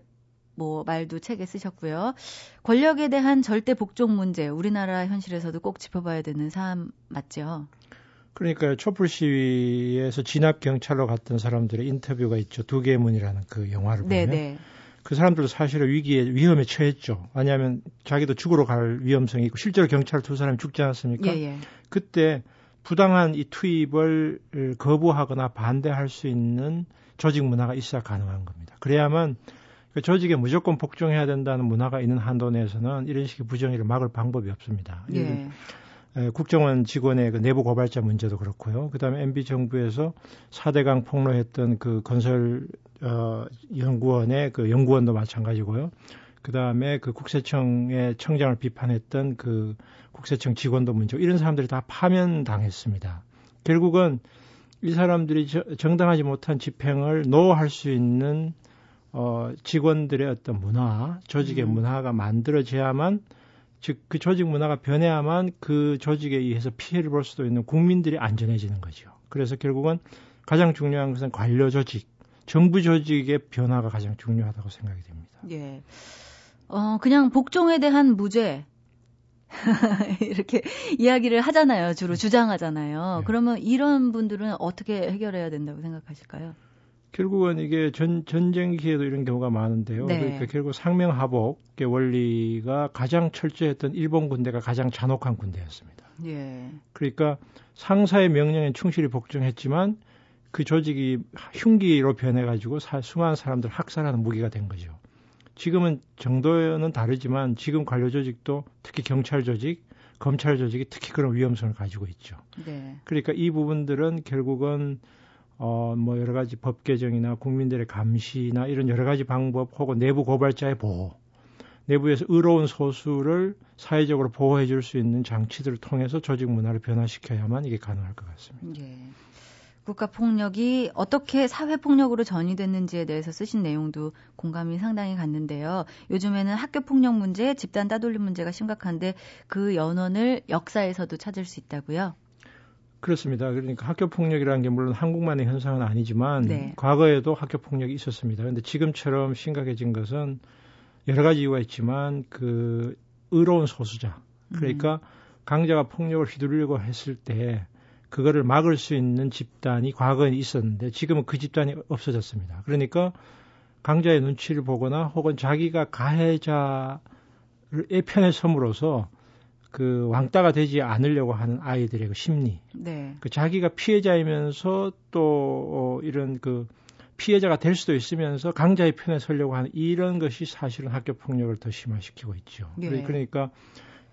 [SPEAKER 1] 뭐 말도 책에 쓰셨고요. 권력에 대한 절대 복종 문제 우리나라 현실에서도 꼭 짚어봐야 되는 사안 맞죠?
[SPEAKER 4] 그러니까 촛불 시위에서 진압 경찰로 갔던 사람들의 인터뷰가 있죠. 두 개의 문이라는 그 영화를 보면 네네. 그 사람들도 사실은 위기에 위험에 처했죠. 왜냐하면 자기도 죽으러 갈 위험성이 있고 실제로 경찰 두 사람이 죽지 않았습니까? 예, 예. 그때 부당한 이 투입을 거부하거나 반대할 수 있는 조직 문화가 있어야 가능한 겁니다. 그래야만 그 조직에 무조건 복종해야 된다는 문화가 있는 한도 내에서는 이런 식의 부정의를 막을 방법이 없습니다. 예. 국정원 직원의 그 내부 고발자 문제도 그렇고요. 그다음에 MB 정부에서 4대강 폭로했던 그 건설 어 연구원의 그 연구원도 마찬가지고요. 그다음에 그 국세청의 청장을 비판했던 그 국세청 직원도 문제 이런 사람들이 다 파면당했습니다. 결국은 이 사람들이 저, 정당하지 못한 집행을 노할 수 있는 어 직원들의 어떤 문화, 조직의 음. 문화가 만들어져야만 즉 그 조직 문화가 변해야만 그 조직에 의해서 피해를 볼 수도 있는 국민들이 안전해지는 거죠. 그래서 결국은 가장 중요한 것은 관료 조직, 정부 조직의 변화가 가장 중요하다고 생각이 됩니다.
[SPEAKER 1] 예. 어, 그냥 복종에 대한 무죄. 이렇게 이야기를 하잖아요. 주로 주장하잖아요. 네. 그러면 이런 분들은 어떻게 해결해야 된다고 생각하실까요?
[SPEAKER 4] 결국은 이게 전, 전쟁 기에도 이런 경우가 많은데요. 네. 그러니까 결국 상명하복의 원리가 가장 철저했던 일본 군대가 가장 잔혹한 군대였습니다. 예. 그러니까 상사의 명령에 충실히 복종했지만 그 조직이 흉기로 변해가지고 사, 수많은 사람들 학살하는 무기가 된 거죠. 지금은 정도는 다르지만 지금 관료 조직도 특히 경찰 조직, 검찰 조직이 특히 그런 위험성을 가지고 있죠. 네. 그러니까 이 부분들은 결국은 어, 뭐 여러 가지 법 개정이나 국민들의 감시나 이런 여러 가지 방법 혹은 내부 고발자의 보호, 내부에서 의로운 소수를 사회적으로 보호해 줄 수 있는 장치들을 통해서 조직 문화를 변화시켜야만 이게 가능할 것 같습니다. 예.
[SPEAKER 1] 국가 폭력이 어떻게 사회 폭력으로 전이됐는지에 대해서 쓰신 내용도 공감이 상당히 갔는데요. 요즘에는 학교 폭력 문제, 집단 따돌림 문제가 심각한데 그 연원을 역사에서도 찾을 수 있다고요.
[SPEAKER 4] 그렇습니다. 그러니까 학교 폭력이라는 게 물론 한국만의 현상은 아니지만 네. 과거에도 학교 폭력이 있었습니다. 그런데 지금처럼 심각해진 것은 여러 가지 이유가 있지만 그 의로운 소수자 그러니까 음. 강자가 폭력을 휘두르려고 했을 때 그거를 막을 수 있는 집단이 과거에 있었는데 지금은 그 집단이 없어졌습니다. 그러니까 강자의 눈치를 보거나 혹은 자기가 가해자의 편에 섬으로써 그 왕따가 되지 않으려고 하는 아이들의 그 심리. 네. 그 자기가 피해자이면서 또 어, 이런 그 피해자가 될 수도 있으면서 강자의 편에 서려고 하는 이런 것이 사실은 학교 폭력을 더 심화시키고 있죠. 네. 그러니까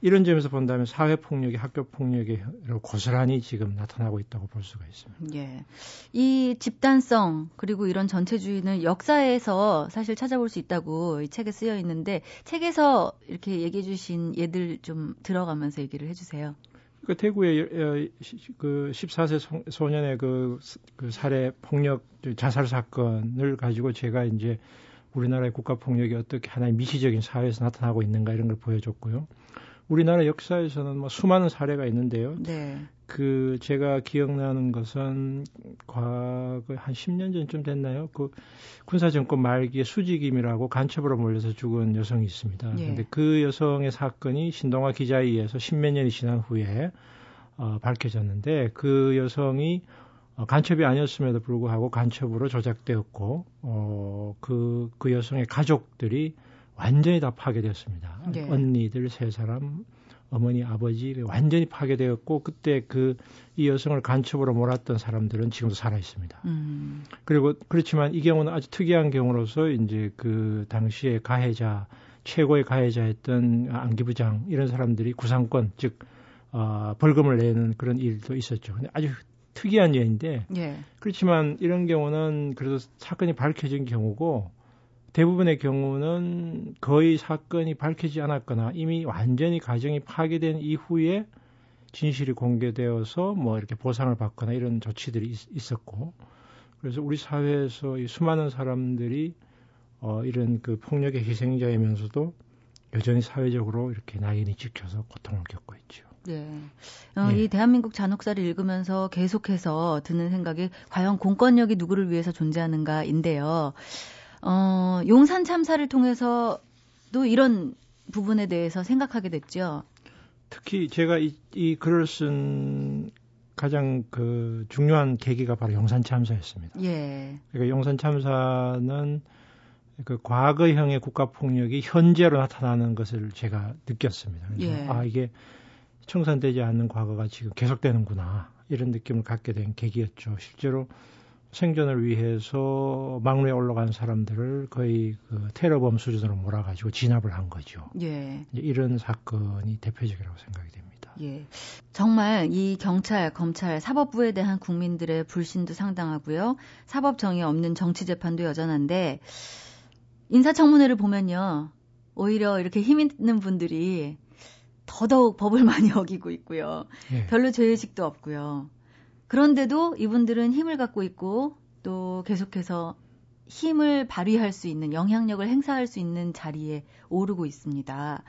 [SPEAKER 4] 이런 점에서 본다면 사회 폭력이 학교 폭력으로 고스란히 지금 나타나고 있다고 볼 수가 있습니다.
[SPEAKER 1] 예. 이 집단성 그리고 이런 전체주의는 역사에서 사실 찾아볼 수 있다고 이 책에 쓰여 있는데 책에서 이렇게 얘기해 주신 예들 좀 들어가면서 얘기를 해 주세요.
[SPEAKER 4] 그 대구의 어, 그 14세 소년의 그, 그 살해 폭력 자살 사건을 가지고 제가 이제 우리나라의 국가 폭력이 어떻게 하나의 미시적인 사회에서 나타나고 있는가 이런 걸 보여줬고요. 우리나라 역사에서는 뭐 수많은 사례가 있는데요. 네. 그 제가 기억나는 것은 과거 한 10년 전쯤 됐나요? 그 군사 정권 말기에 수직임이라고 간첩으로 몰려서 죽은 여성이 있습니다. 예. 근데 그 여성의 사건이 신동아 기자에 의해서 십몇 년이 지난 후에 어, 밝혀졌는데 그 여성이 어, 간첩이 아니었음에도 불구하고 간첩으로 조작되었고 어, 그, 그 여성의 가족들이 완전히 다 파괴되었습니다. 네. 언니들 세 사람, 어머니, 아버지 완전히 파괴되었고 그때 그 이 여성을 간첩으로 몰았던 사람들은 지금도 살아 있습니다. 음. 그리고 그렇지만 이 경우는 아주 특이한 경우로서 이제 그 당시에 가해자 최고의 가해자였던 안기부장 이런 사람들이 구상권 즉 어, 벌금을 내는 그런 일도 있었죠. 근데 아주 특이한 예인데 예. 그렇지만 이런 경우는 그래도 사건이 밝혀진 경우고 대부분의 경우는 거의 사건이 밝히지 않았거나 이미 완전히 가정이 파괴된 이후에 진실이 공개되어서 뭐 이렇게 보상을 받거나 이런 조치들이 있, 었고 그래서 우리 사회에서 이 수많은 사람들이 어 이런 그 폭력의 희생자이면서도 여전히 사회적으로 이렇게 낙인이 찍혀서 고통을 겪고 있죠.
[SPEAKER 1] 네. 어, 네. 이 대한민국 잔혹사를 읽으면서 계속해서 드는 생각이 과연 공권력이 누구를 위해서 존재하는가인데요. 어, 용산 참사를 통해서도 이런 부분에 대해서 생각하게 됐죠.
[SPEAKER 4] 특히 제가 이, 이 글을 쓴 가장 그 중요한 계기가 바로 용산 참사였습니다. 예. 그러니까 용산 참사는 그 과거형의 국가 폭력이 현재로 나타나는 것을 제가 느꼈습니다. 예. 아 이게 청산되지 않는 과거가 지금 계속되는구나 이런 느낌을 갖게 된 계기였죠. 실제로 생존을 위해서 막루에 올라간 사람들을 거의 그 테러범 수준으로 몰아가지고 진압을 한 거죠. 예. 이런 사건이 대표적이라고 생각이 됩니다. 예.
[SPEAKER 1] 정말 이 경찰, 검찰, 사법부에 대한 국민들의 불신도 상당하고요. 사법 정의 없는 정치 재판도 여전한데 인사청문회를 보면요. 오히려 이렇게 힘 있는 분들이 더더욱 법을 많이 어기고 있고요. 예. 별로 죄의식도 없고요. 그런데도 이분들은 힘을 갖고 있고 또 계속해서 힘을 발휘할 수 있는 영향력을 행사할 수 있는 자리에 오르고 있습니다.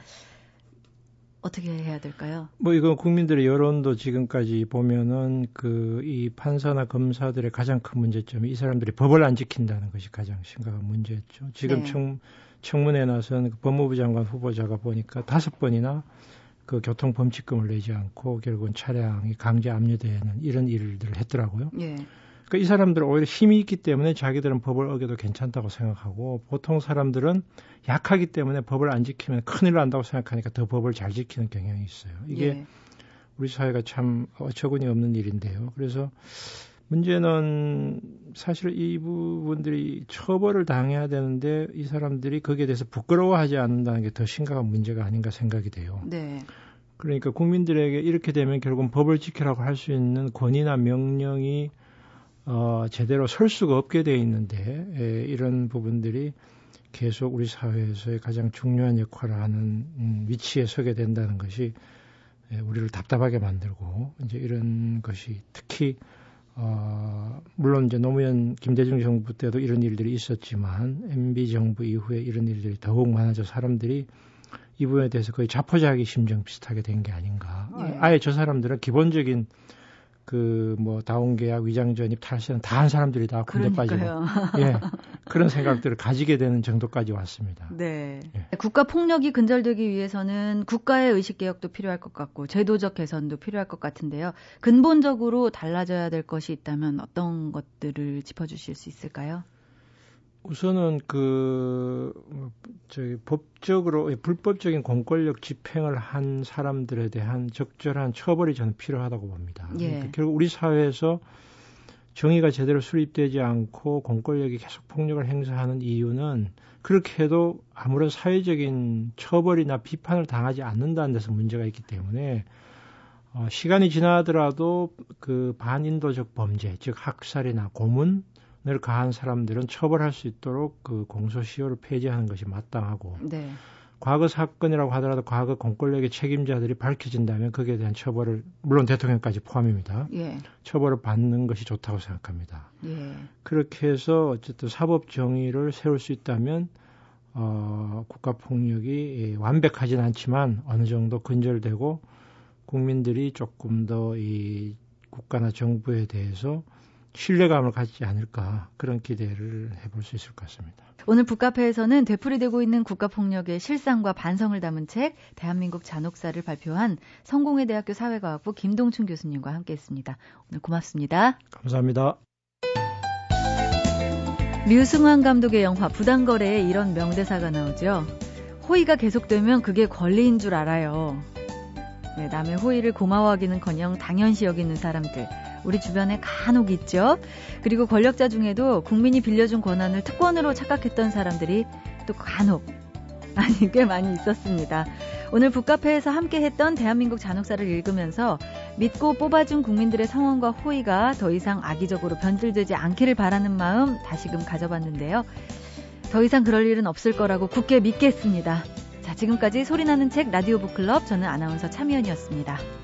[SPEAKER 1] 어떻게 해야 될까요?
[SPEAKER 4] 뭐 이건 국민들의 여론도 지금까지 보면은 그 이 판사나 검사들의 가장 큰 문제점이 이 사람들이 법을 안 지킨다는 것이 가장 심각한 문제였죠. 지금 네. 청, 청문회 나선 그 법무부 장관 후보자가 보니까 다섯 번이나 그 교통 범칙금을 내지 않고 결국은 차량이 강제 압류되는 이런 일들을 했더라고요. 예. 그러니까 이 사람들은 오히려 힘이 있기 때문에 자기들은 법을 어겨도 괜찮다고 생각하고 보통 사람들은 약하기 때문에 법을 안 지키면 큰일 난다고 생각하니까 더 법을 잘 지키는 경향이 있어요. 이게 예. 우리 사회가 참 어처구니 없는 일인데요. 그래서 문제는 사실 이 부분들이 처벌을 당해야 되는데 이 사람들이 거기에 대해서 부끄러워하지 않는다는 게 더 심각한 문제가 아닌가 생각이 돼요. 네. 그러니까 국민들에게 이렇게 되면 결국은 법을 지키라고 할 수 있는 권위나 명령이 어, 제대로 설 수가 없게 돼 있는데 에, 이런 부분들이 계속 우리 사회에서의 가장 중요한 역할을 하는 음, 위치에 서게 된다는 것이 에, 우리를 답답하게 만들고 이제 이런 것이 특히 어, 물론 이제 노무현 김대중 정부 때도 이런 일들이 있었지만 MB 정부 이후에 이런 일들이 더욱 많아져 사람들이 이 부분에 대해서 거의 자포자기 심정 비슷하게 된 게 아닌가. 예. 아예 저 사람들은 기본적인 그 뭐 다운 계약 위장 전입 탈세는 다 한 사람들이 다 군대 빠지고 예 그런 생각들을 가지게 되는 정도까지 왔습니다. 네.
[SPEAKER 1] 예. 국가 폭력이 근절되기 위해서는 국가의 의식 개혁도 필요할 것 같고 제도적 개선도 필요할 것 같은데요. 근본적으로 달라져야 될 것이 있다면 어떤 것들을 짚어주실 수 있을까요?
[SPEAKER 4] 우선은 그 저기 법적으로 불법적인 공권력 집행을 한 사람들에 대한 적절한 처벌이 저는 필요하다고 봅니다. 예. 그러니까 결국 우리 사회에서 정의가 제대로 수립되지 않고 공권력이 계속 폭력을 행사하는 이유는 그렇게 해도 아무런 사회적인 처벌이나 비판을 당하지 않는다는 데서 문제가 있기 때문에 어, 시간이 지나더라도 그 반인도적 범죄, 즉 학살이나 고문 을 가한 사람들은 처벌할 수 있도록 그 공소시효를 폐지하는 것이 마땅하고 네. 과거 사건이라고 하더라도 과거 공권력의 책임자들이 밝혀진다면 거기에 대한 처벌을 물론 대통령까지 포함입니다. 예. 처벌을 받는 것이 좋다고 생각합니다. 예. 그렇게 해서 어쨌든 사법 정의를 세울 수 있다면 어, 국가 폭력이 완벽하진 않지만 어느 정도 근절되고 국민들이 조금 더 이 국가나 정부에 대해서 신뢰감을 갖지 않을까 그런 기대를 해볼 수 있을 것 같습니다.
[SPEAKER 1] 오늘 북카페에서는 되풀이되고 있는 국가폭력의 실상과 반성을 담은 책 대한민국 잔혹사를 발표한 성공회 대학교 사회과학부 김동춘 교수님과 함께했습니다. 오늘 고맙습니다.
[SPEAKER 4] 감사합니다.
[SPEAKER 1] 류승환 감독의 영화 부당거래에 이런 명대사가 나오죠. 호의가 계속되면 그게 권리인 줄 알아요. 네, 남의 호의를 고마워하기는커녕 당연시 여기는 사람들 우리 주변에 간혹 있죠. 그리고 권력자 중에도 국민이 빌려준 권한을 특권으로 착각했던 사람들이 또 간혹 아니 꽤 많이 있었습니다. 오늘 북카페에서 함께 했던 대한민국 잔혹사를 읽으면서 믿고 뽑아준 국민들의 성원과 호의가 더 이상 악의적으로 변질되지 않기를 바라는 마음 다시금 가져봤는데요. 더 이상 그럴 일은 없을 거라고 굳게 믿겠습니다. 자, 지금까지 소리나는 책 라디오 북클럽 저는 아나운서 참여연이었습니다.